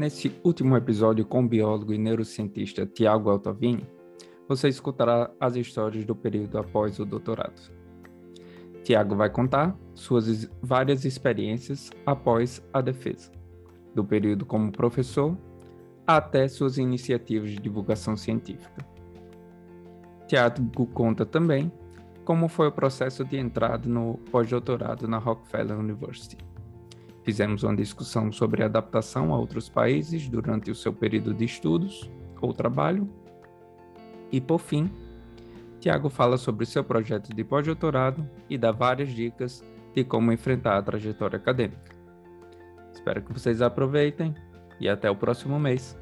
Nesse último episódio com o biólogo e neurocientista Tiago Altovini, você escutará as histórias do período após o doutorado. Tiago vai contar suas várias experiências após a defesa, do período como professor até suas iniciativas de divulgação científica. Tiago conta também como foi o processo de entrada no pós-doutorado na Rockefeller University. Fizemos uma discussão sobre adaptação a outros países durante o seu período de estudos ou trabalho. E, por fim, Tiago fala sobre seu projeto de pós-doutorado e dá várias dicas de como enfrentar a trajetória acadêmica. Espero que vocês aproveitem e até o próximo mês.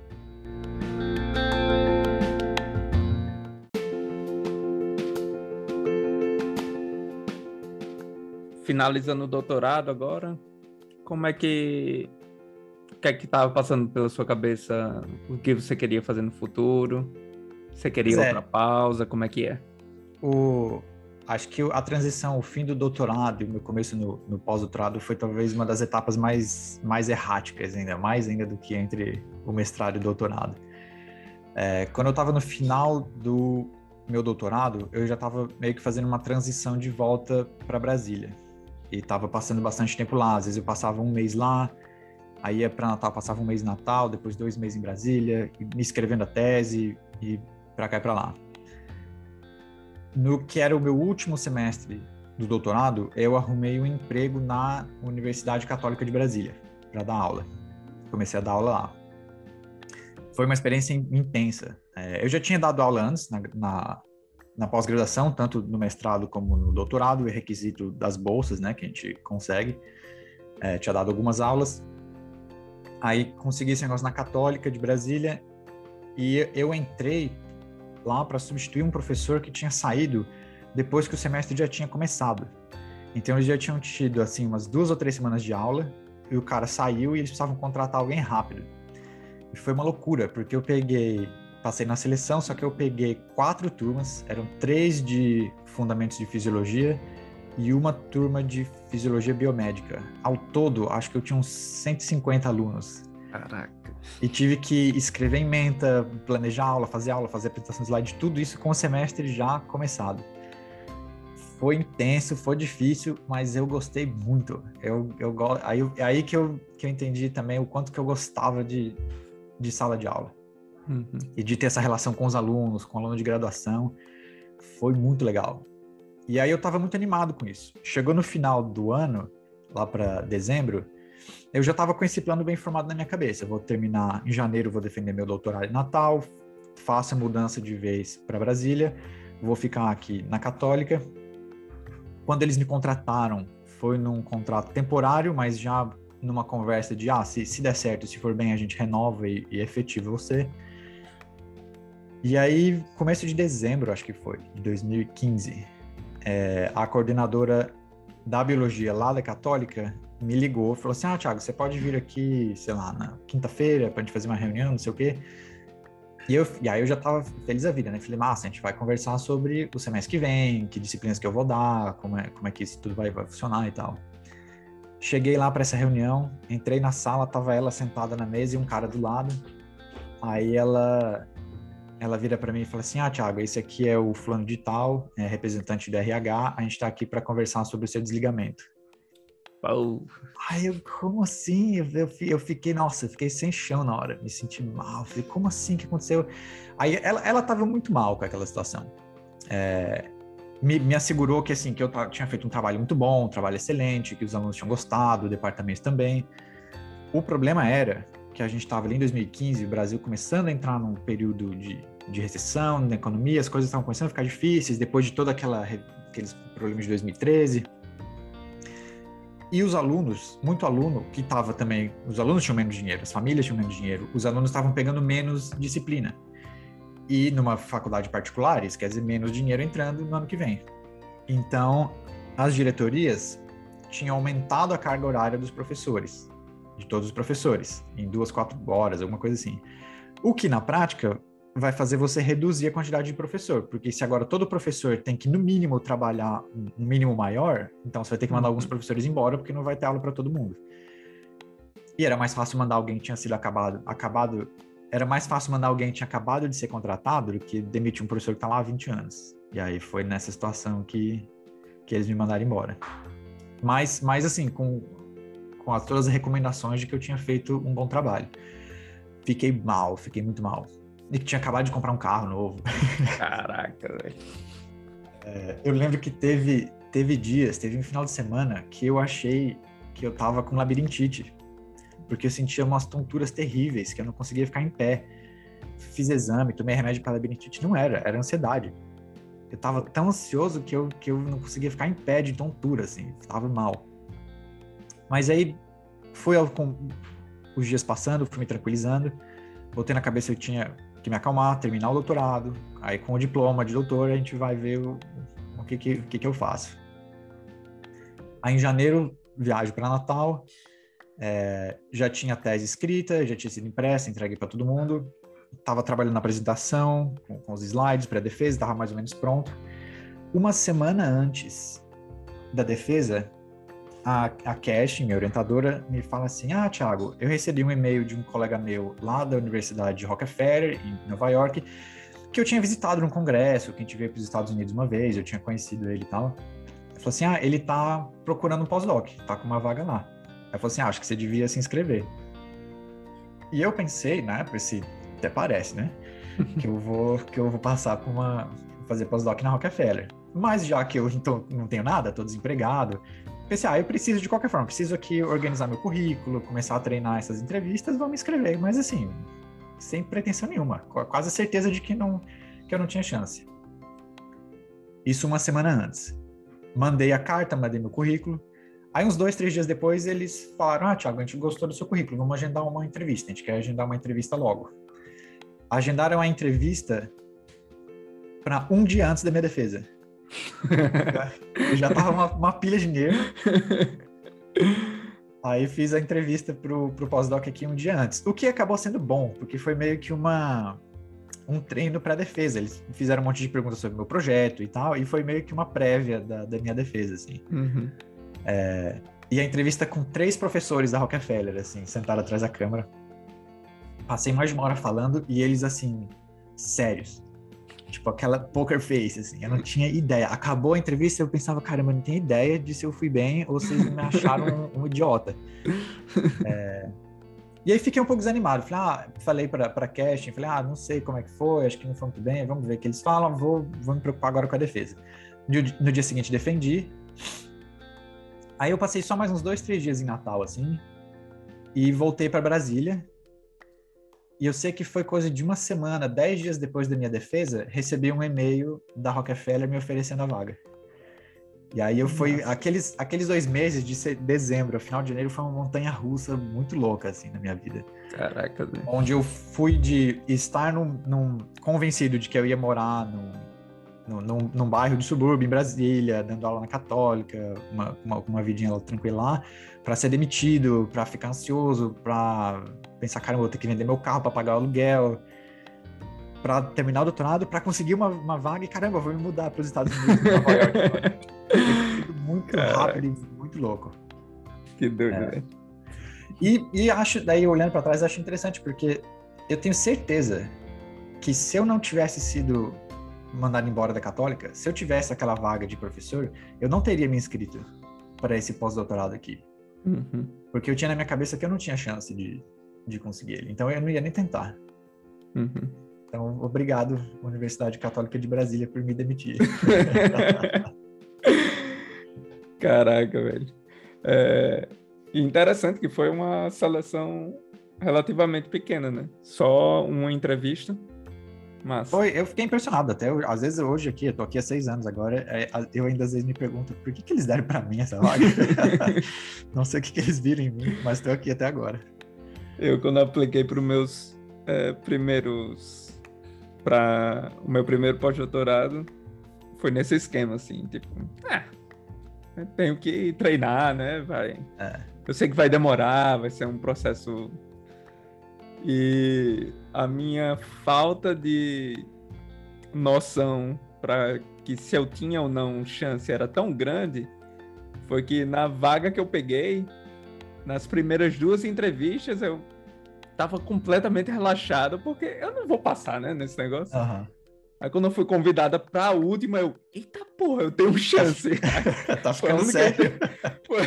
Finalizando o doutorado agora, como é que o que é que estava passando pela sua cabeça? O que você queria fazer no futuro? Você queria pois é. outra é. pausa? Como é que é? O, acho que a transição, o fim do doutorado e o meu começo no, no pós-doutorado foi talvez uma das etapas mais, mais erráticas ainda, mais ainda do que entre o mestrado e o doutorado. É, quando eu estava no final do meu doutorado, eu já estava meio que fazendo uma transição de volta para Brasília e estava passando bastante tempo lá. Às vezes eu passava um mês lá, aí ia para Natal, passava um mês em Natal, depois dois meses em Brasília, me escrevendo a tese e para cá e para lá. No que era o meu último semestre do doutorado, eu arrumei um emprego na Universidade Católica de Brasília para dar aula. Comecei a dar aula lá. Foi uma experiência intensa. É, eu já tinha dado aula antes na, na na pós-graduação, tanto no mestrado como no doutorado, o requisito das bolsas, né, que a gente consegue. É, tinha dado algumas aulas. Aí consegui esse negócio na Católica de Brasília e eu entrei lá para substituir um professor que tinha saído depois que o semestre já tinha começado. Então eles já tinham tido assim umas duas ou três semanas de aula e o cara saiu e eles precisavam contratar alguém rápido. E foi uma loucura, porque eu peguei passei na seleção, só que eu peguei quatro turmas, eram três de fundamentos de fisiologia e uma turma de fisiologia biomédica. Ao todo, acho que eu tinha uns 150 alunos. Caraca. E tive que escrever ementa, planejar aula, fazer aula, fazer apresentação de slide, tudo isso com o semestre já começado. Foi intenso, foi difícil, mas eu gostei muito. Eu, eu, aí, aí que, eu, que eu entendi também o quanto que eu gostava de, de sala de aula. Uhum. E de ter essa relação com os alunos, com o aluno de graduação, foi muito legal. E aí eu estava muito animado com isso. Chegou no final do ano, lá para dezembro, eu já estava com esse plano bem formado na minha cabeça. Eu vou terminar em janeiro, vou defender meu doutorado em Natal, faço a mudança de vez para Brasília, vou ficar aqui na Católica. Quando eles me contrataram, foi num contrato temporário, mas já numa conversa de, ah, se, se der certo, se for bem, a gente renova e, e efetiva você. E aí, começo de dezembro, acho que foi, de 2015, é, a coordenadora da biologia lá da Católica me ligou, falou assim: Ah, Thiago, você pode vir aqui, sei lá, na quinta-feira pra gente fazer uma reunião, não sei o quê. E, eu, e aí eu já tava feliz da vida, né? Falei, massa, a gente vai conversar sobre o semestre que vem, que disciplinas que eu vou dar, como é, como é que isso tudo vai, vai funcionar e tal. Cheguei lá para essa reunião, entrei na sala, tava ela sentada na mesa e um cara do lado. Aí ela ela vira para mim e fala assim: Ah, Thiago, esse aqui é o fulano de tal, é representante do RH, a gente está aqui para conversar sobre o seu desligamento. Oh. Aí eu, como assim? Eu, eu, eu, fiquei, nossa, eu fiquei sem chão na hora, me senti mal. Falei, como assim que aconteceu? Aí ela, ela tava muito mal com aquela situação. É, me, me, assegurou que assim, que eu tinha feito um trabalho muito bom, um trabalho excelente, que os alunos tinham gostado, o departamento também. O problema era que a gente estava ali em 2015, o Brasil começando a entrar num período de, de recessão na economia, as coisas estavam começando a ficar difíceis depois de toda aquela aqueles problemas de 2013. E os alunos, muito aluno que estava também, os alunos tinham menos dinheiro, as famílias tinham menos dinheiro, os alunos estavam pegando menos disciplina. E numa faculdade particular, isso quer dizer menos dinheiro entrando no ano que vem. Então, as diretorias tinham aumentado a carga horária dos professores de todos os professores, em duas, quatro horas, alguma coisa assim. O que na prática vai fazer você reduzir a quantidade de professor, porque se agora todo professor tem que, no mínimo, trabalhar um mínimo maior, então você vai ter que mandar uhum. alguns professores embora, porque não vai ter aula para todo mundo. E era mais fácil mandar alguém que tinha sido acabado, acabado. Era mais fácil mandar alguém que tinha acabado de ser contratado do que demitir um professor que tá lá há 20 anos. E aí foi nessa situação que, que eles me mandaram embora. Mas, mas assim, com, com as, todas as recomendações de que eu tinha feito um bom trabalho. Fiquei mal, fiquei muito mal. E que tinha acabado de comprar um carro novo. Caraca, velho. É, eu lembro que teve, teve dias, teve um final de semana que eu achei que eu tava com labirintite. Porque eu sentia umas tonturas terríveis, que eu não conseguia ficar em pé. Fiz exame, tomei remédio para labirintite. Não era, era ansiedade. Eu tava tão ansioso que eu, que eu não conseguia ficar em pé de tontura, assim. Tava mal. Mas aí, foi ao, com os dias passando, fui me tranquilizando. Botei na cabeça que eu tinha que me acalmar, terminar o doutorado. Aí, com o diploma de doutor, a gente vai ver o, o que, que, que, que eu faço. Aí, em janeiro, viajo para Natal. É, já tinha tese escrita, já tinha sido impressa, entregue para todo mundo. Estava trabalhando na apresentação, com, com os slides para a defesa, estava mais ou menos pronto. Uma semana antes da defesa, a, a Cash, minha orientadora, me fala assim: Ah, Thiago, eu recebi um e-mail de um colega meu lá da Universidade de Rockefeller, em Nova York, que eu tinha visitado num congresso, que a gente veio para os Estados Unidos uma vez, eu tinha conhecido ele e tal. Ele falou assim: Ah, ele tá procurando um pós-doc, tá com uma vaga lá. Aí falou assim: ah, acho que você devia se inscrever. E eu pensei, né, esse até parece, né, que eu vou que eu vou passar por uma fazer pós-doc na Rockefeller. Mas já que eu tô, não tenho nada, tô desempregado, pensei, ah, eu preciso de qualquer forma, preciso aqui organizar meu currículo, começar a treinar essas entrevistas, vou me inscrever, mas assim, sem pretensão nenhuma, quase certeza de que não que eu não tinha chance. Isso uma semana antes. Mandei a carta, mandei meu currículo, Aí, uns dois, três dias depois, eles falaram: Ah, Thiago, a gente gostou do seu currículo, vamos agendar uma entrevista. A gente quer agendar uma entrevista logo. Agendaram a entrevista para um dia antes da minha defesa. Eu já tava uma, uma pilha de nervo. Aí fiz a entrevista pro, pro pós-doc aqui um dia antes. O que acabou sendo bom, porque foi meio que uma um treino para defesa. Eles fizeram um monte de perguntas sobre o meu projeto e tal, e foi meio que uma prévia da, da minha defesa, assim. Uhum. É, e a entrevista com três professores da Rockefeller, assim, sentados atrás da câmera. Passei mais de uma hora falando e eles, assim, sérios. Tipo, aquela poker face, assim. Eu não tinha ideia. Acabou a entrevista eu pensava, caramba, eu não tenho ideia de se eu fui bem ou se me acharam um, um idiota. É... E aí fiquei um pouco desanimado. Falei, ah, falei pra, pra casting, falei, ah, não sei como é que foi, acho que não foi muito bem, vamos ver o que eles falam, vou, vou me preocupar agora com a defesa. No, no dia seguinte defendi, Aí eu passei só mais uns dois, três dias em Natal, assim, e voltei para Brasília. E eu sei que foi coisa de uma semana, dez dias depois da minha defesa, recebi um e-mail da Rockefeller me oferecendo a vaga. E aí eu fui, aqueles, aqueles dois meses de dezembro, final de janeiro, foi uma montanha russa muito louca, assim, na minha vida. Caraca, Deus. Onde eu fui de estar num, num, convencido de que eu ia morar num, num, num, bairro de subúrbio em Brasília, dando aula na Católica, uma, uma, uma vidinha lá tranquila lá, para ser demitido, para ficar ansioso, para pensar, caramba, vou ter que vender meu carro para pagar o aluguel, para terminar o doutorado, para conseguir uma, uma vaga e caramba, vou me mudar para os Estados Unidos, Nova York. muito rápido e muito louco. Que doido, é. Né? E, e acho, daí olhando para trás, acho interessante, porque eu tenho certeza que se eu não tivesse sido mandado embora da Católica, se eu tivesse aquela vaga de professor, eu não teria me inscrito para esse pós-doutorado aqui. Uhum. Porque eu tinha na minha cabeça que eu não tinha chance de, de conseguir ele. Então eu não ia nem tentar. Uhum. Então, obrigado, Universidade Católica de Brasília, por me demitir. Caraca, velho. É interessante que foi uma seleção relativamente pequena, né? Só uma entrevista mas... Foi, eu fiquei impressionado. Até às vezes hoje aqui, eu tô aqui há seis anos agora, é, eu ainda às vezes me pergunto por que, que eles deram para mim essa vaga. Não sei o que, que eles viram em mim, mas estou aqui até agora. Eu, quando apliquei para os meus é, primeiros. para o meu primeiro pós-doutorado, foi nesse esquema, assim, tipo, ah, tenho que treinar, né? Vai. É. Eu sei que vai demorar, vai ser um processo e a minha falta de noção para que se eu tinha ou não chance era tão grande, foi que na vaga que eu peguei, nas primeiras duas entrevistas eu tava completamente relaxado, porque eu não vou passar, né, nesse negócio. Aham. Aí quando eu fui convidada pra última, eu, eita porra, eu tenho chance. tá Foi ficando única sério. foi,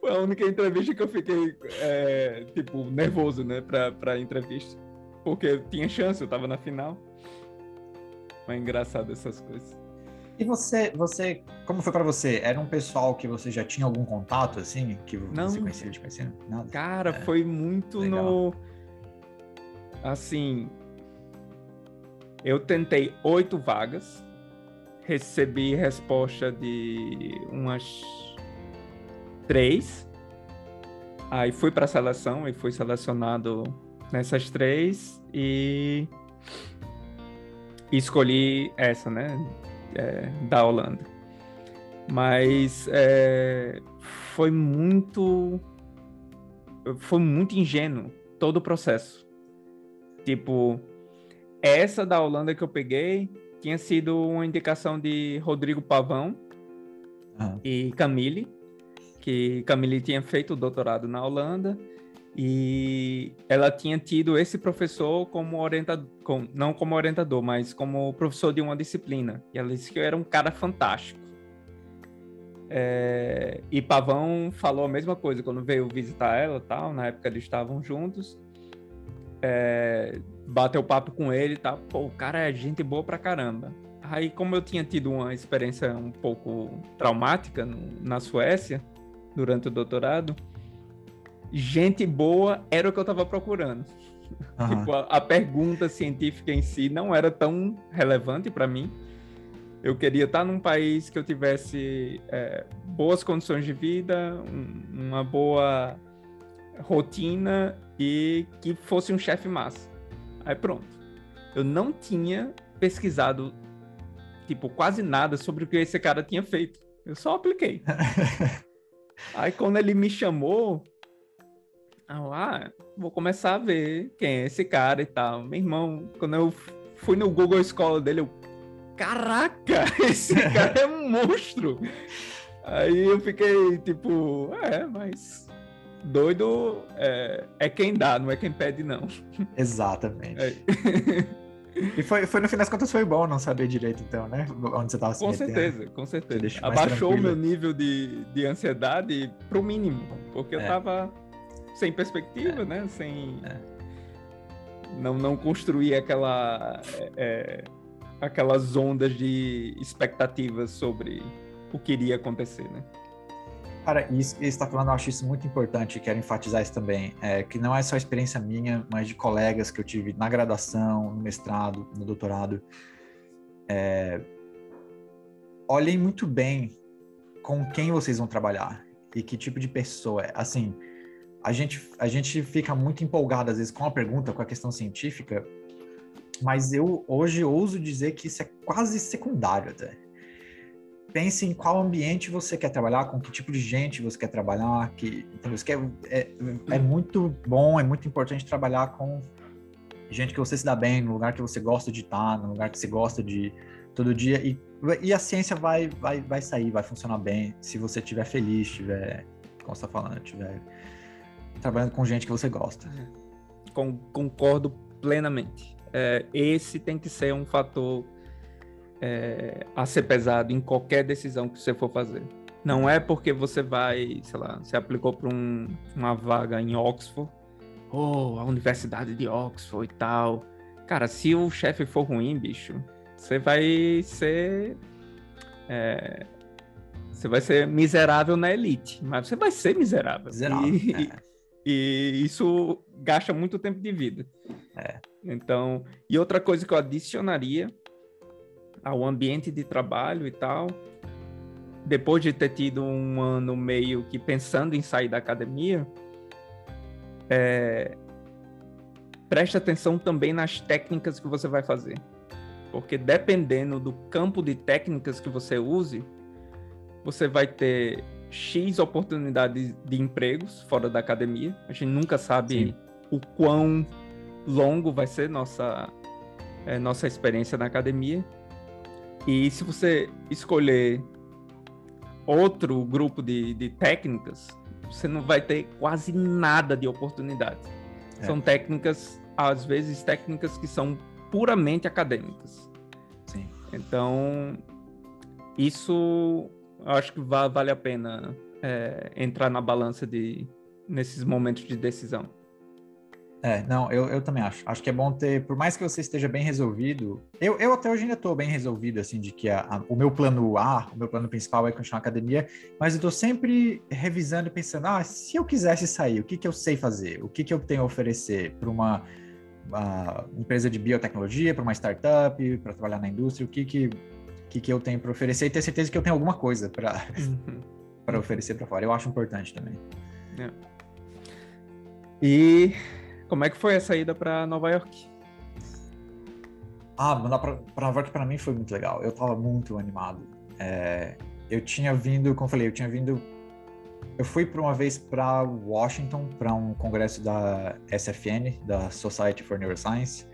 foi a única entrevista que eu fiquei, é, tipo, nervoso, né, pra, pra entrevista. Porque eu tinha chance, eu tava na final. Mas é engraçado essas coisas. E você, você, como foi pra você? Era um pessoal que você já tinha algum contato, assim? Que Não. você conhecia, te conhecia? Nada? Cara, É, foi muito legal. no. Assim. Eu tentei oito vagas, recebi resposta de umas três. Aí fui para a seleção e fui selecionado nessas três e escolhi essa, né? É, da Holanda. Mas é, foi muito. Foi muito ingênuo todo o processo. Tipo, essa da Holanda que eu peguei tinha sido uma indicação de Rodrigo Pavão Aham. e Camille, que Camille tinha feito o doutorado na Holanda e ela tinha tido esse professor como orientador, com, não como orientador, mas como professor de uma disciplina. E ela disse que eu era um cara fantástico. É, e Pavão falou a mesma coisa quando veio visitar ela, tal. Na época eles estavam juntos. É, bateu papo com ele, tal. Pô, o cara é gente boa pra caramba. Aí, como eu tinha tido uma experiência um pouco traumática no- na Suécia durante o doutorado, gente boa era o que eu tava procurando. Aham. Tipo, a, a pergunta científica em si não era tão relevante para mim. Eu queria estar num país que eu tivesse é, boas condições de vida, um- uma boa rotina e que fosse um chefe massa. Aí pronto. Eu não tinha pesquisado, tipo, quase nada sobre o que esse cara tinha feito. Eu só apliquei. Aí quando ele me chamou, ah, vou começar a ver quem é esse cara e tal. Meu irmão, quando eu fui no Google Escola dele, eu, caraca, esse cara é um monstro. Aí eu fiquei tipo, é, mas doido é, é quem dá, não é quem pede, não. Exatamente. É. E foi, foi, no fim das contas, foi bom não saber direito, então, né? Onde você tava se Com metendo. certeza, com certeza. Abaixou o meu nível de, de ansiedade pro mínimo, porque eu É. sem perspectiva, né? Sem. É. Não, não construir aquela. é, é, aquelas ondas de expectativas sobre o que iria acontecer, né? Cara, isso que você está falando, eu acho isso muito importante, quero enfatizar isso também, é, que não é só experiência minha, mas de colegas que eu tive na graduação, no mestrado, no doutorado. É, olhem muito bem com quem vocês vão trabalhar e que tipo de pessoa é. Assim, a gente, a gente fica muito empolgado às vezes com a pergunta, com a questão científica, mas eu hoje ouso dizer que isso é quase secundário até. Pense em qual ambiente você quer trabalhar, com que tipo de gente você quer trabalhar, que que é, é, é muito bom, é muito importante trabalhar com gente que você se dá bem, no lugar que você gosta de estar, no lugar que você gosta de todo dia e, e a ciência vai, vai, vai sair, vai funcionar bem se você estiver feliz, estiver, como você está falando, estiver trabalhando com gente que você gosta. Con- concordo plenamente. É, esse tem que ser um fator é, a ser pesado em qualquer decisão que você for fazer. Não é porque você vai, sei lá, você aplicou para um, uma vaga em Oxford, ou a Universidade de Oxford e tal. Cara, se o chefe for ruim, bicho, você vai ser. é, você vai ser miserável na elite, mas você vai ser miserável. Miserável. E- é. e isso gasta muito tempo de vida. É. Então, e outra coisa que eu adicionaria ao ambiente de trabalho e tal, depois de ter tido um ano meio que pensando em sair da academia, é, preste atenção também nas técnicas que você vai fazer. Porque dependendo do campo de técnicas que você use, você vai ter X oportunidades de empregos fora da academia. A gente nunca sabe Sim. o quão longo vai ser nossa, é, nossa experiência na academia. E se você escolher outro grupo de, de técnicas, você não vai ter quase nada de oportunidade. É. São técnicas, às vezes, técnicas que são puramente acadêmicas. Sim. Então, isso eu acho que vale a pena é, entrar na balança de nesses momentos de decisão. É, não, eu, eu também acho. Acho que é bom ter, por mais que você esteja bem resolvido, eu, eu até hoje ainda estou bem resolvido, assim, de que a, a, o meu plano A, o meu plano principal é continuar a academia, mas eu estou sempre revisando e pensando, ah, se eu quisesse sair, o que, que eu sei fazer? O que, que eu tenho a oferecer para uma, uma, empresa de biotecnologia, para uma startup, para trabalhar na indústria, o que que, que, que eu tenho para oferecer e ter certeza que eu tenho alguma coisa para uhum. oferecer para fora. Eu acho importante também. É. E como é que foi a saída para Nova York? Ah, mandar para Nova York para mim foi muito legal. Eu estava muito animado. É, eu tinha vindo, como eu falei, eu tinha vindo. Eu fui por uma vez para Washington para um congresso da SFN, da Society for Neuroscience.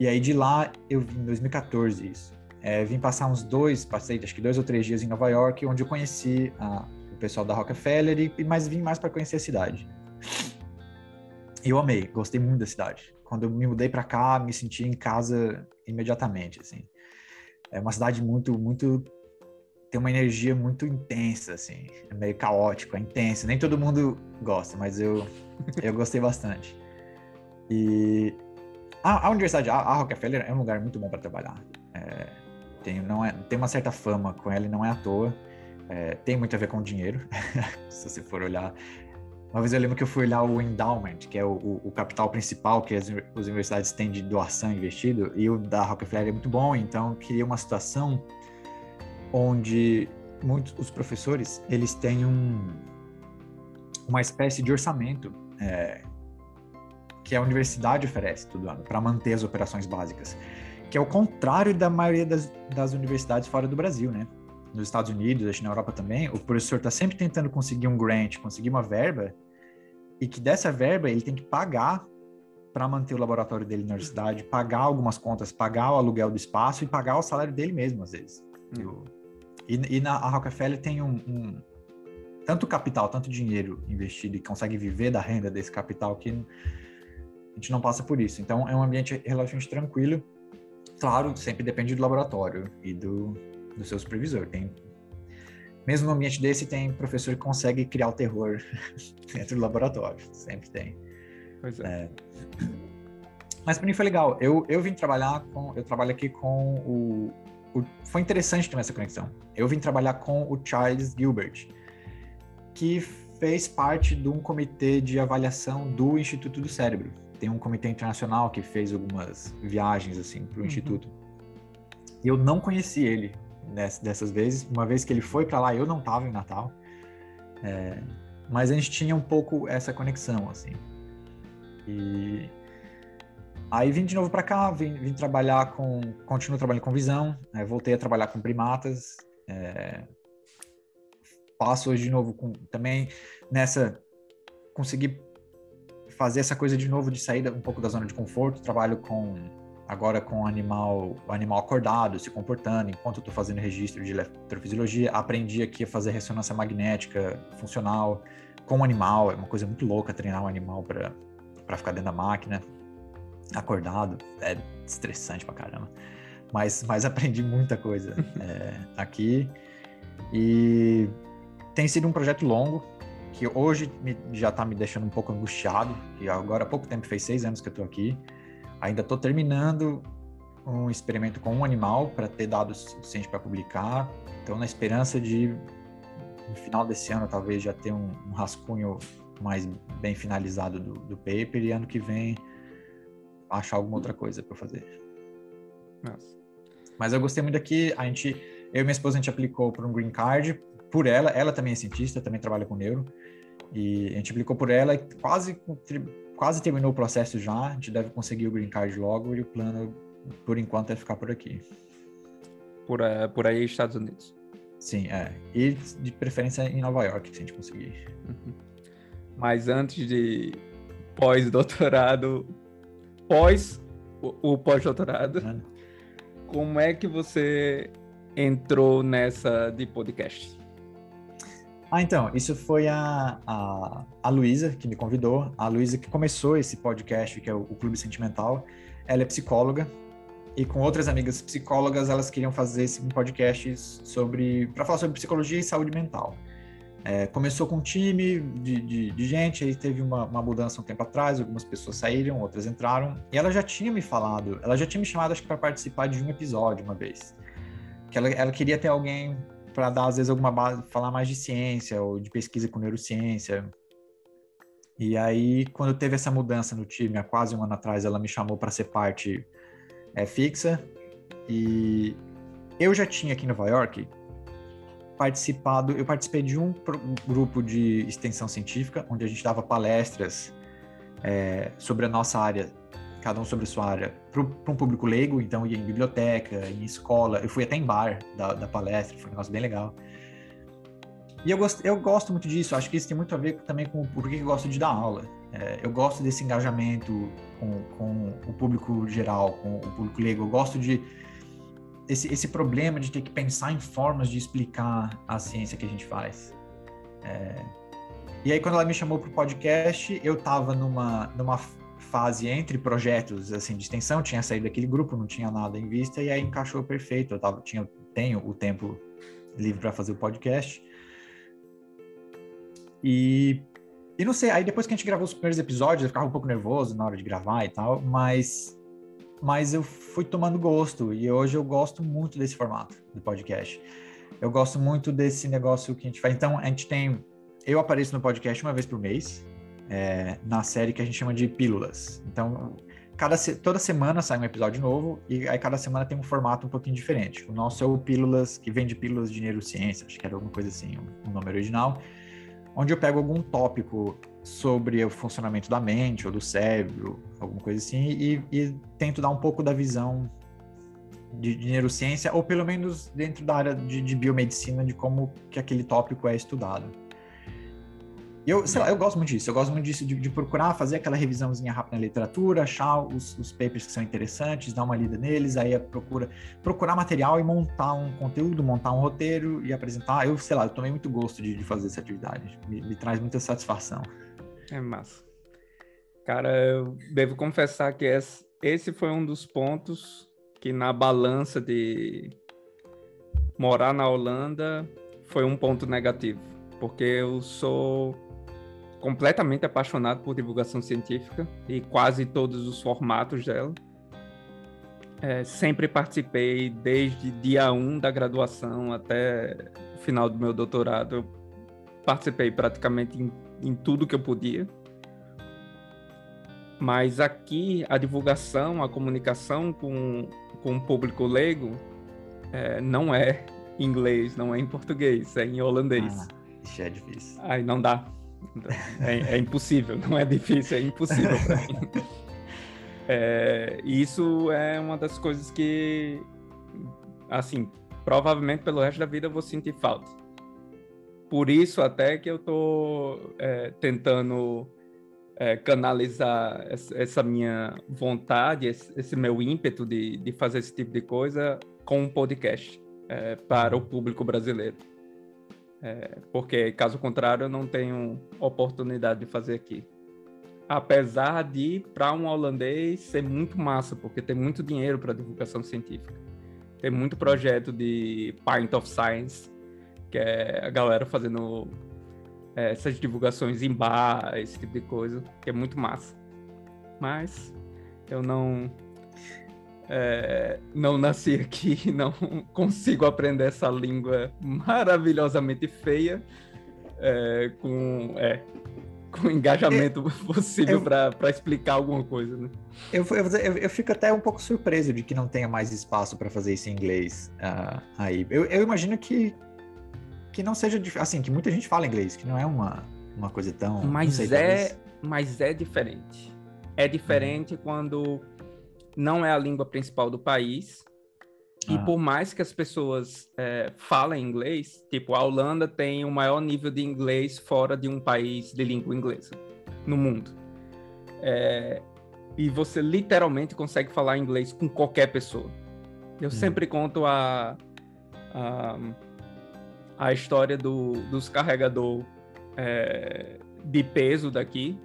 E aí de lá eu vim em 2014 isso. É, vim passar uns dois, passei acho que dois ou três dias em Nova York, onde eu conheci a, o pessoal da Rockefeller e mas vim mais para conhecer a cidade eu amei, gostei muito da cidade. Quando eu me mudei para cá, me senti em casa imediatamente, assim. É uma cidade muito, muito tem uma energia muito intensa, assim, é meio caótico, é intenso. Nem todo mundo gosta, mas eu eu gostei bastante. E a, a universidade, a, a, Rockefeller é um lugar muito bom para trabalhar. É, tem, não é, tem uma certa fama com ela e não é à toa. É, tem muito a ver com dinheiro, se você for olhar. Uma vez eu lembro que eu fui olhar o endowment, que é o, o, o capital principal que as, as, universidades têm de doação investido, e o da Rockefeller é muito bom, então queria uma situação onde muitos os professores eles têm um, uma espécie de orçamento é, que a universidade oferece todo ano para manter as operações básicas, que é o contrário da maioria das, das universidades fora do Brasil, né? nos Estados Unidos, acho que na Europa também, o professor está sempre tentando conseguir um grant, conseguir uma verba, e que dessa verba ele tem que pagar para manter o laboratório dele na universidade, pagar algumas contas, pagar o aluguel do espaço e pagar o salário dele mesmo, às vezes. Hum. E, e, na a Rockefeller tem um, um, tanto capital, tanto dinheiro investido e consegue viver da renda desse capital que a gente não passa por isso. Então é um ambiente relativamente tranquilo. Claro, sempre depende do laboratório e do, do seu supervisor. Tem, mesmo no ambiente desse, tem professor que consegue criar o terror dentro do laboratório. Sempre tem. Pois é. é. Mas para mim foi legal. Eu, eu vim trabalhar com. Eu trabalho aqui com o, o. Foi interessante ter essa conexão. Eu vim trabalhar com o Charles Gilbert, que fez parte de um comitê de avaliação do Instituto do Cérebro. Tem um comitê internacional que fez algumas viagens assim para o uhum. instituto. E eu não conheci ele dessas vezes. Uma vez que ele foi para lá, eu não estava em Natal. É, mas a gente tinha um pouco essa conexão, assim. E aí vim de novo para cá, vim, vim, trabalhar com, continuo trabalhando com visão, né, voltei a trabalhar com primatas. É, passo hoje de novo com também nessa conseguir fazer essa coisa de novo de sair um pouco da zona de conforto. Trabalho com agora com o animal, o animal acordado, se comportando, enquanto eu estou fazendo registro de eletrofisiologia, aprendi aqui a fazer ressonância magnética funcional com o animal, é uma coisa muito louca treinar um animal para ficar dentro da máquina, acordado, é estressante pra caramba, mas, mas aprendi muita coisa é, aqui. E tem sido um projeto longo, que hoje me, já está me deixando um pouco angustiado, que agora há pouco tempo, fez seis anos que eu estou aqui, Ainda estou terminando um experimento com um animal para ter dados suficientes para publicar. Então, na esperança de, no final desse ano, talvez já ter um, um rascunho mais bem finalizado do, do, paper e ano que vem achar alguma outra coisa para fazer. Nossa. Mas eu gostei muito daqui. A gente, eu e minha esposa, a gente aplicou por um green card por ela. Ela também é cientista, também trabalha com neuro. E a gente aplicou por ela e quase quase terminou o processo já, a gente deve conseguir o green card logo e o plano, por enquanto, é ficar por aqui. Por, uh, por aí, Estados Unidos. Sim, é. E de preferência em Nova York, se a gente conseguir. Uhum. Mas antes de pós-doutorado, pós o, o pós-doutorado, como é que você entrou nessa de podcast? Ah, então, isso foi a, a, a Luísa que me convidou, a Luísa que começou esse podcast, que é o, o Clube Sentimental. Ela é psicóloga e com outras amigas psicólogas, elas queriam fazer esse podcast sobre para falar sobre psicologia e saúde mental. É, começou com um time de, de, de, gente, aí teve uma, uma, mudança um tempo atrás, algumas pessoas saíram, outras entraram, e ela já tinha me falado, ela já tinha me chamado, acho que para participar de um episódio uma vez. Que ela, ela queria ter alguém para dar, às vezes, alguma base, falar mais de ciência ou de pesquisa com neurociência. E aí, quando teve essa mudança no time, há quase um ano atrás, ela me chamou para ser parte é, fixa. E eu já tinha aqui em Nova York participado, eu participei de um grupo de extensão científica, onde a gente dava palestras é, sobre a nossa área, cada um sobre sua área, para um público leigo, então ia em biblioteca, em escola, eu fui até em bar da, da palestra, foi um negócio bem legal. E eu gosto, eu gosto muito disso, acho que isso tem muito a ver também com por que eu gosto de dar aula. É, eu gosto desse engajamento com, com o público geral, com o público leigo, eu gosto de esse, esse problema de ter que pensar em formas de explicar a ciência que a gente faz. É... E aí, quando ela me chamou para o podcast, eu estava numa, numa fase entre projetos assim de extensão, tinha saído daquele grupo, não tinha nada em vista, e aí encaixou perfeito. Eu tava, tinha, tenho o tempo livre para fazer o podcast. E, e não sei, aí depois que a gente gravou os primeiros episódios, eu ficava um pouco nervoso na hora de gravar e tal, mas mas eu fui tomando gosto e hoje eu gosto muito desse formato do podcast. Eu gosto muito desse negócio que a gente faz. Então, a gente tem. Eu apareço no podcast uma vez por mês, é, na série que a gente chama de Pílulas. Então, cada, toda semana sai um episódio novo e aí cada semana tem um formato um pouquinho diferente. O nosso é o Pílulas, que vem de Pílulas de Neurociência, acho que era alguma coisa assim, o um nome original, onde eu pego algum tópico sobre o funcionamento da mente ou do cérebro, alguma coisa assim, e, e tento dar um pouco da visão de, de, neurociência, ou pelo menos dentro da área de, de, biomedicina, de como que aquele tópico é estudado. Eu, sei lá, eu gosto muito disso, eu gosto muito disso, de, de procurar fazer aquela revisãozinha rápida na literatura, achar os, os, papers que são interessantes, dar uma lida neles, aí procura, procurar material e montar um conteúdo, montar um roteiro e apresentar. Eu, sei lá, eu tomei muito gosto de, de fazer essa atividade, me, me traz muita satisfação. É massa. Cara, eu devo confessar que esse foi um dos pontos que na balança de morar na Holanda foi um ponto negativo, porque eu sou completamente apaixonado por divulgação científica e quase todos os formatos dela. É, sempre participei desde dia 1 um da graduação até o final do meu doutorado. Eu participei praticamente em em tudo que eu podia. Mas aqui a divulgação, a comunicação com, com o público leigo é, não é em inglês, não é em português, é em holandês. Ah, isso é difícil. Aí não dá. É, é impossível, não é difícil, é impossível mim. É, isso é uma das coisas que, assim, provavelmente pelo resto da vida eu vou sentir falta por isso até que eu estou é, tentando é, canalizar essa minha vontade, esse, esse meu ímpeto de, de, fazer esse tipo de coisa com um podcast é, para o público brasileiro. É, porque, caso contrário, eu não tenho oportunidade de fazer aqui. Apesar de, para um holandês, ser muito massa, porque tem muito dinheiro para divulgação científica. Tem muito projeto de Pint of Science, que é a galera fazendo é, essas divulgações em bar, esse tipo de coisa, que é muito massa. Mas eu não é, não nasci aqui, não consigo aprender essa língua maravilhosamente feia é, com é, com engajamento possível para explicar alguma coisa, né? Eu, eu, eu, fico até um pouco surpreso de que não tenha mais espaço para fazer isso em inglês uh, aí. Eu, eu imagino que que não seja assim, que muita gente fala inglês, que não é uma, uma coisa tão. Mas sei, é, talvez... mas é diferente. É diferente uhum. quando não é a língua principal do país. E ah. por mais que as pessoas é, falem inglês, tipo, a Holanda tem o maior nível de inglês fora de um país de língua inglesa no mundo. É, e você literalmente consegue falar inglês com qualquer pessoa. Eu hum. sempre conto a, a a história do, dos carregador é, de peso daqui,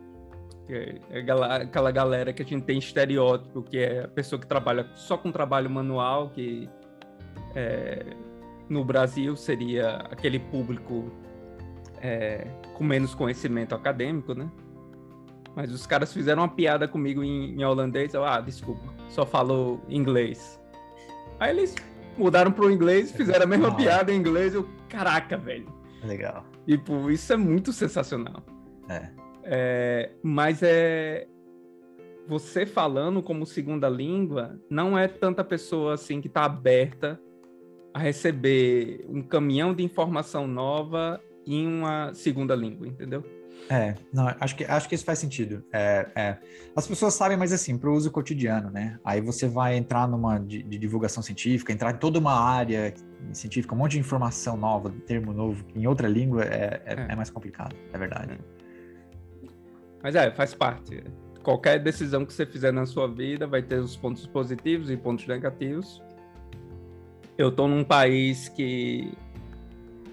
é, é aquela galera que a gente tem estereótipo, que é a pessoa que trabalha só com trabalho manual, que é, no Brasil seria aquele público é, com menos conhecimento acadêmico, né? Mas os caras fizeram uma piada comigo em, em holandês. Eu, ah, desculpa, só falou inglês. Aí eles mudaram pro inglês, fizeram a mesma piada em inglês. Eu, caraca, velho. Legal. Tipo, isso é muito sensacional. É. é. Mas é. Você falando como segunda língua, não é tanta pessoa assim que tá aberta a receber um caminhão de informação nova em uma segunda língua, entendeu? É, não, acho que, acho que isso faz sentido. É, é. As pessoas sabem, mas assim, para o uso cotidiano, né? Aí você vai entrar numa de, de, divulgação científica, entrar em toda uma área científica, um monte de informação nova, termo novo, em outra língua, é, é, é. é mais complicado, é verdade. Mas é, faz parte. Qualquer decisão que você fizer na sua vida vai ter os pontos positivos e pontos negativos. Eu tô num país que,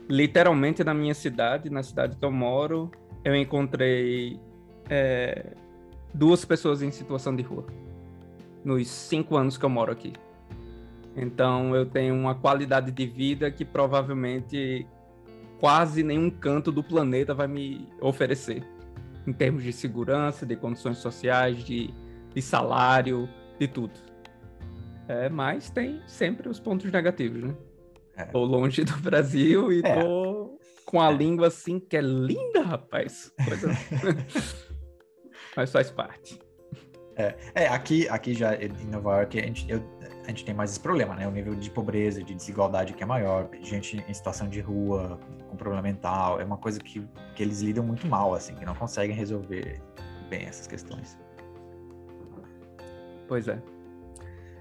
literalmente, na minha cidade, na cidade que eu moro, eu encontrei é, duas pessoas em situação de rua nos cinco anos que eu moro aqui. Então eu tenho uma qualidade de vida que provavelmente quase nenhum canto do planeta vai me oferecer, em termos de segurança, de condições sociais, de, de salário, de tudo. É, mas tem sempre os pontos negativos, né? É. Tô longe do Brasil e é. tô com a é. língua assim, que é linda, rapaz. Coisa... Mas faz parte. É, é, aqui, aqui já em Nova York a gente, eu, a gente tem mais esse problema, né? O nível de pobreza, de desigualdade que é maior, gente em situação de rua, com problema mental, é uma coisa que, que eles lidam muito mal, assim, que não conseguem resolver bem essas questões. Pois é.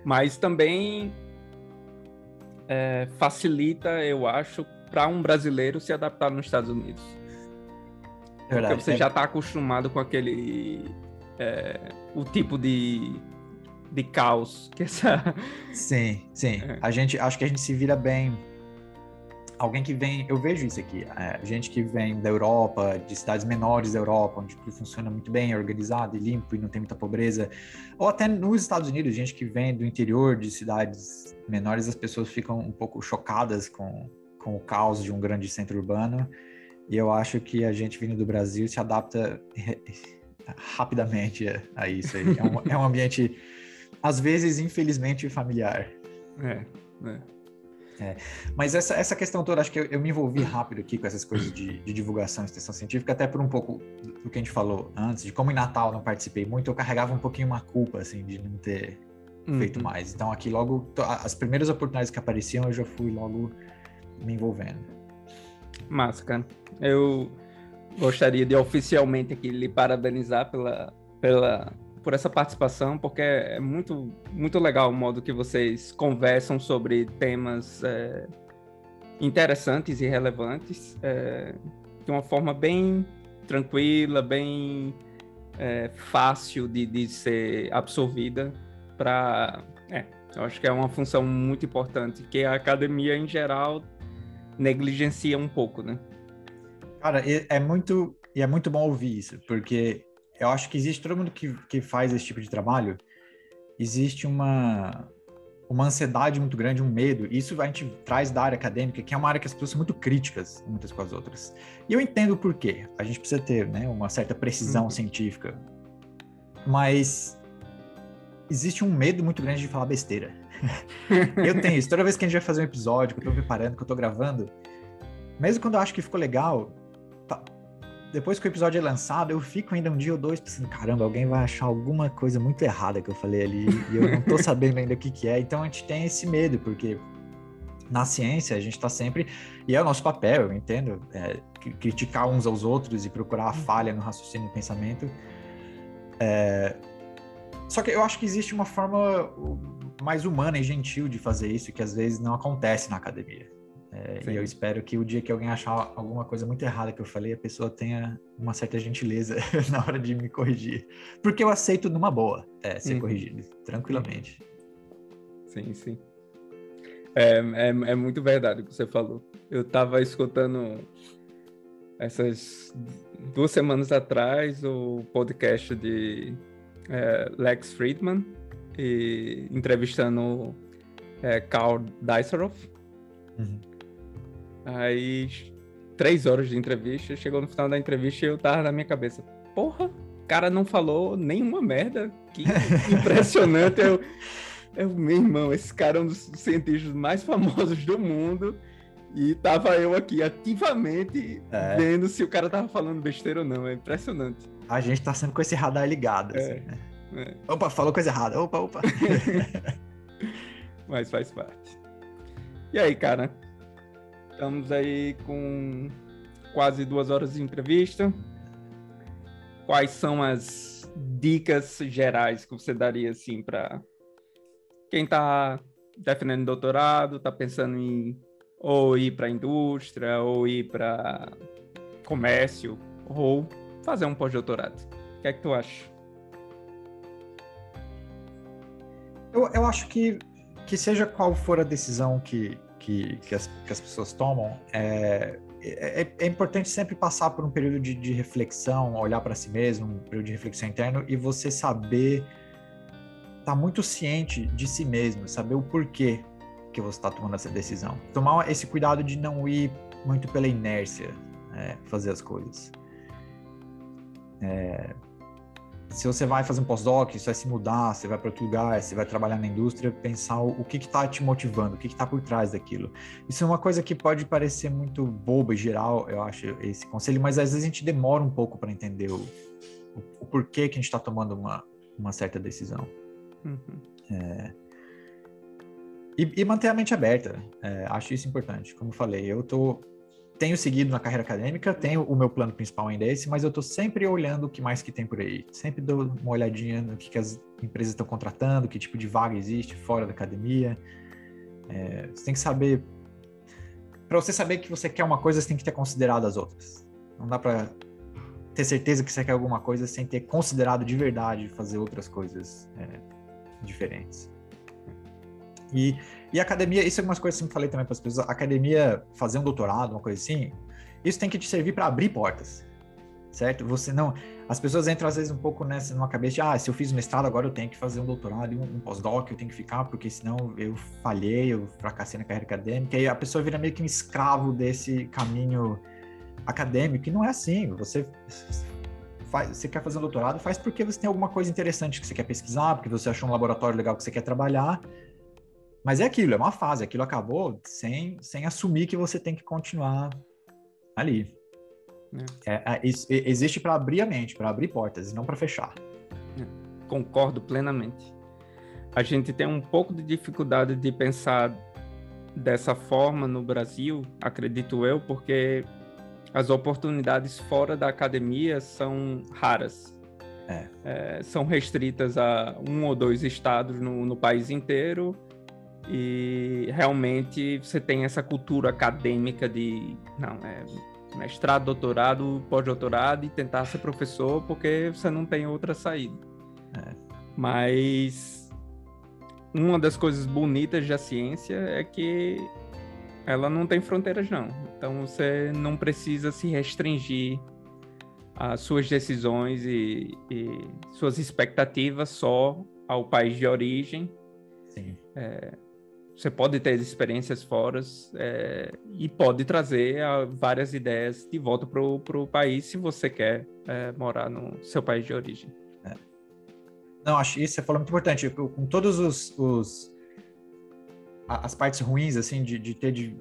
Mas também é, facilita, eu acho, para um brasileiro se adaptar nos Estados Unidos. Verdade, Porque você é... já está acostumado com aquele. É, o tipo de, de caos que essa. Sim, sim. É. A gente acho que a gente se vira bem. Alguém que vem, eu vejo isso aqui, é, gente que vem da Europa, de cidades menores da Europa, onde tudo funciona muito bem, organizado e limpo e não tem muita pobreza, ou até nos Estados Unidos, gente que vem do interior de cidades menores, as pessoas ficam um pouco chocadas com com o caos de um grande centro urbano. E eu acho que a gente vindo do Brasil se adapta rapidamente a isso. É, um, é um ambiente, às vezes, infelizmente, familiar. É, é. É, mas essa, essa questão toda, acho que eu, eu, me envolvi rápido aqui com essas coisas de, de divulgação e extensão científica, até por um pouco do que a gente falou antes, de como em Natal não participei muito, eu carregava um pouquinho uma culpa, assim, de não ter uhum. feito mais. Então aqui logo, as primeiras oportunidades que apareciam, eu já fui logo me envolvendo. Massa, cara. Eu gostaria de oficialmente aqui lhe parabenizar pela, pela, por essa participação, porque é muito, muito legal o modo que vocês conversam sobre temas é, interessantes e relevantes é, de uma forma bem tranquila, bem é, fácil de, de ser absorvida para. É, eu acho que é uma função muito importante que a academia em geral negligencia um pouco, né? Cara, é muito e é muito bom ouvir isso, porque eu acho que existe todo mundo que, que faz esse tipo de trabalho, existe uma uma ansiedade muito grande, um medo. Isso a gente traz da área acadêmica, que é uma área que as pessoas são muito críticas muitas com as outras. E eu entendo o porquê. A gente precisa ter, né, uma certa precisão uhum. científica. Mas existe um medo muito grande de falar besteira. eu tenho isso. Toda vez que a gente vai fazer um episódio, que eu tô preparando, que eu tô gravando, mesmo quando eu acho que ficou legal, depois que o episódio é lançado, eu fico ainda um dia ou dois pensando, caramba, alguém vai achar alguma coisa muito errada que eu falei ali e eu não tô sabendo ainda o que que é. Então a gente tem esse medo, porque na ciência a gente está sempre e é o nosso papel, eu entendo, é, criticar uns aos outros e procurar a falha no raciocínio e pensamento. É... Só que eu acho que existe uma forma mais humana e gentil de fazer isso, que às vezes não acontece na academia. É, e eu espero que o dia que alguém achar alguma coisa muito errada que eu falei, a pessoa tenha uma certa gentileza na hora de me corrigir. Porque eu aceito numa boa é, ser uhum. corrigido, tranquilamente. Sim, sim. É, é, é, muito verdade o que você falou. eu tava escutando essas duas semanas atrás o podcast de é, Lex Friedman e entrevistando é, Carl Deiseroff. Uhum. Aí, três horas de entrevista, chegou no final da entrevista e eu tava na minha cabeça, porra, o cara não falou nenhuma merda, que impressionante. eu, eu, meu irmão, esse cara é um dos cientistas mais famosos do mundo. E tava eu aqui ativamente é. vendo se o cara tava falando besteira ou não. É impressionante. A gente tá sempre com esse radar ligado. Assim, é. né? é. Opa, falou coisa errada. Opa, opa. Mas faz parte. E aí, cara? Estamos aí com quase duas horas de entrevista. Quais são as dicas gerais que você daria assim para quem está defendendo doutorado, está pensando em ou ir para a indústria, ou ir para comércio, ou fazer um pós-doutorado. O que é que tu acha? Eu, eu acho que, que seja qual for a decisão que, que, que, as, que as pessoas tomam, é, é, é, importante sempre passar por um período de, de reflexão, olhar para si mesmo, um período de reflexão interno e você saber estar tá muito ciente de si mesmo, saber o porquê que você está tomando essa decisão. Tomar esse cuidado de não ir muito pela inércia, é, fazer as coisas. É, se você vai fazer um pós-doc, você vai se mudar, você vai para outro lugar, você vai trabalhar na indústria, pensar o, que está te motivando, o que está por trás daquilo. Isso é uma coisa que pode parecer muito boba e geral, eu acho, esse conselho, mas às vezes a gente demora um pouco para entender o, o, o, porquê que a gente está tomando uma, uma certa decisão. Uhum. É, e, e, manter a mente aberta. É, acho isso importante. Como falei, eu tô, tenho seguido na carreira acadêmica, tenho o meu plano principal ainda esse, mas eu estou sempre olhando o que mais que tem por aí. Sempre dou uma olhadinha no que, que as empresas estão contratando, que tipo de vaga existe fora da academia. É, você tem que saber. Para você saber que você quer uma coisa, você tem que ter considerado as outras. Não dá para ter certeza que você quer alguma coisa sem ter considerado de verdade fazer outras coisas é, diferentes. E, e academia, isso é umas coisas que eu sempre falei também para as pessoas, academia, fazer um doutorado, uma coisa assim, isso tem que te servir para abrir portas, certo? Você não, as pessoas entram às vezes um pouco nessa numa cabeça de, ah, se eu fiz mestrado agora eu tenho que fazer um doutorado, um, um pós-doc, eu tenho que ficar porque senão eu falhei, eu fracassei na carreira acadêmica, e a pessoa vira meio que um escravo desse caminho acadêmico, e não é assim, você faz, você quer fazer um doutorado, faz porque você tem alguma coisa interessante que você quer pesquisar, porque você achou um laboratório legal que você quer trabalhar, mas é aquilo, é uma fase, aquilo acabou sem, sem assumir que você tem que continuar ali. É. É, é, existe para abrir a mente, para abrir portas, e não para fechar. É, concordo plenamente. A gente tem um pouco de dificuldade de pensar dessa forma no Brasil, acredito eu, porque as oportunidades fora da academia são raras. É. É, são restritas a um ou dois estados no, no país inteiro e realmente você tem essa cultura acadêmica de não é mestrado, doutorado, pós-doutorado e tentar ser professor porque você não tem outra saída. É. Mas uma das coisas bonitas da ciência é que ela não tem fronteiras não. Então você não precisa se restringir às suas decisões e, e suas expectativas só ao país de origem. Sim. É, você pode ter experiências fora é, e pode trazer a, várias ideias de volta para o país se você quer é, morar no seu país de origem. É. Não, acho isso você falou muito importante. Com todos os, os as partes ruins assim de, de ter de,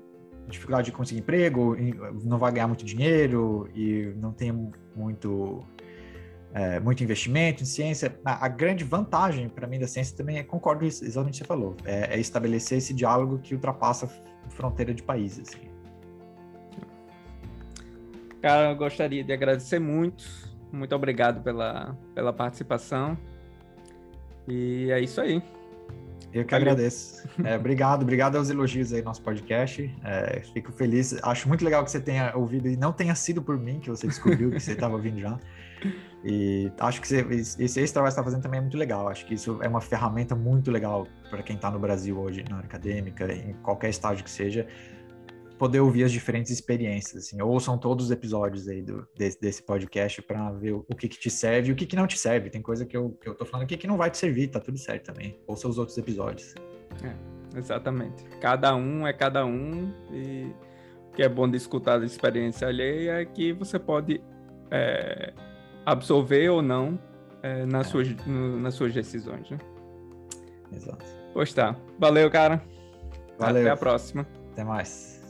dificuldade de conseguir emprego, não vai ganhar muito dinheiro e não tem muito é, muito investimento em ciência. A, a grande vantagem para mim da ciência também é, concordo exatamente com o que você falou, é, é, estabelecer esse diálogo que ultrapassa a fronteira de países. Assim. Cara, eu gostaria de agradecer muito, muito obrigado pela, pela participação. E é isso aí. Eu que Valeu. agradeço. É, obrigado, obrigado aos elogios aí no nosso podcast. É, fico feliz. Acho muito legal que você tenha ouvido e não tenha sido por mim que você descobriu que você estava ouvindo já. E acho que esse, esse trabalho que está fazendo também é muito legal. Acho que isso é uma ferramenta muito legal para quem está no Brasil hoje, na área acadêmica, em qualquer estágio que seja, poder ouvir as diferentes experiências. Assim. Ouçam todos os episódios aí do, desse, desse podcast para ver o, o, que, que te serve e o que, que não te serve. Tem coisa que eu, que eu tô falando aqui que não vai te servir, tá tudo certo também. Ouça os outros episódios. É, exatamente. Cada um é cada um e o que é bom de escutar a experiência alheia é que você pode é, absorver ou não é, nas, é. Suas, no, nas suas decisões, né? Exato. Pois tá. Valeu, cara. Valeu. Até a próxima. Até mais.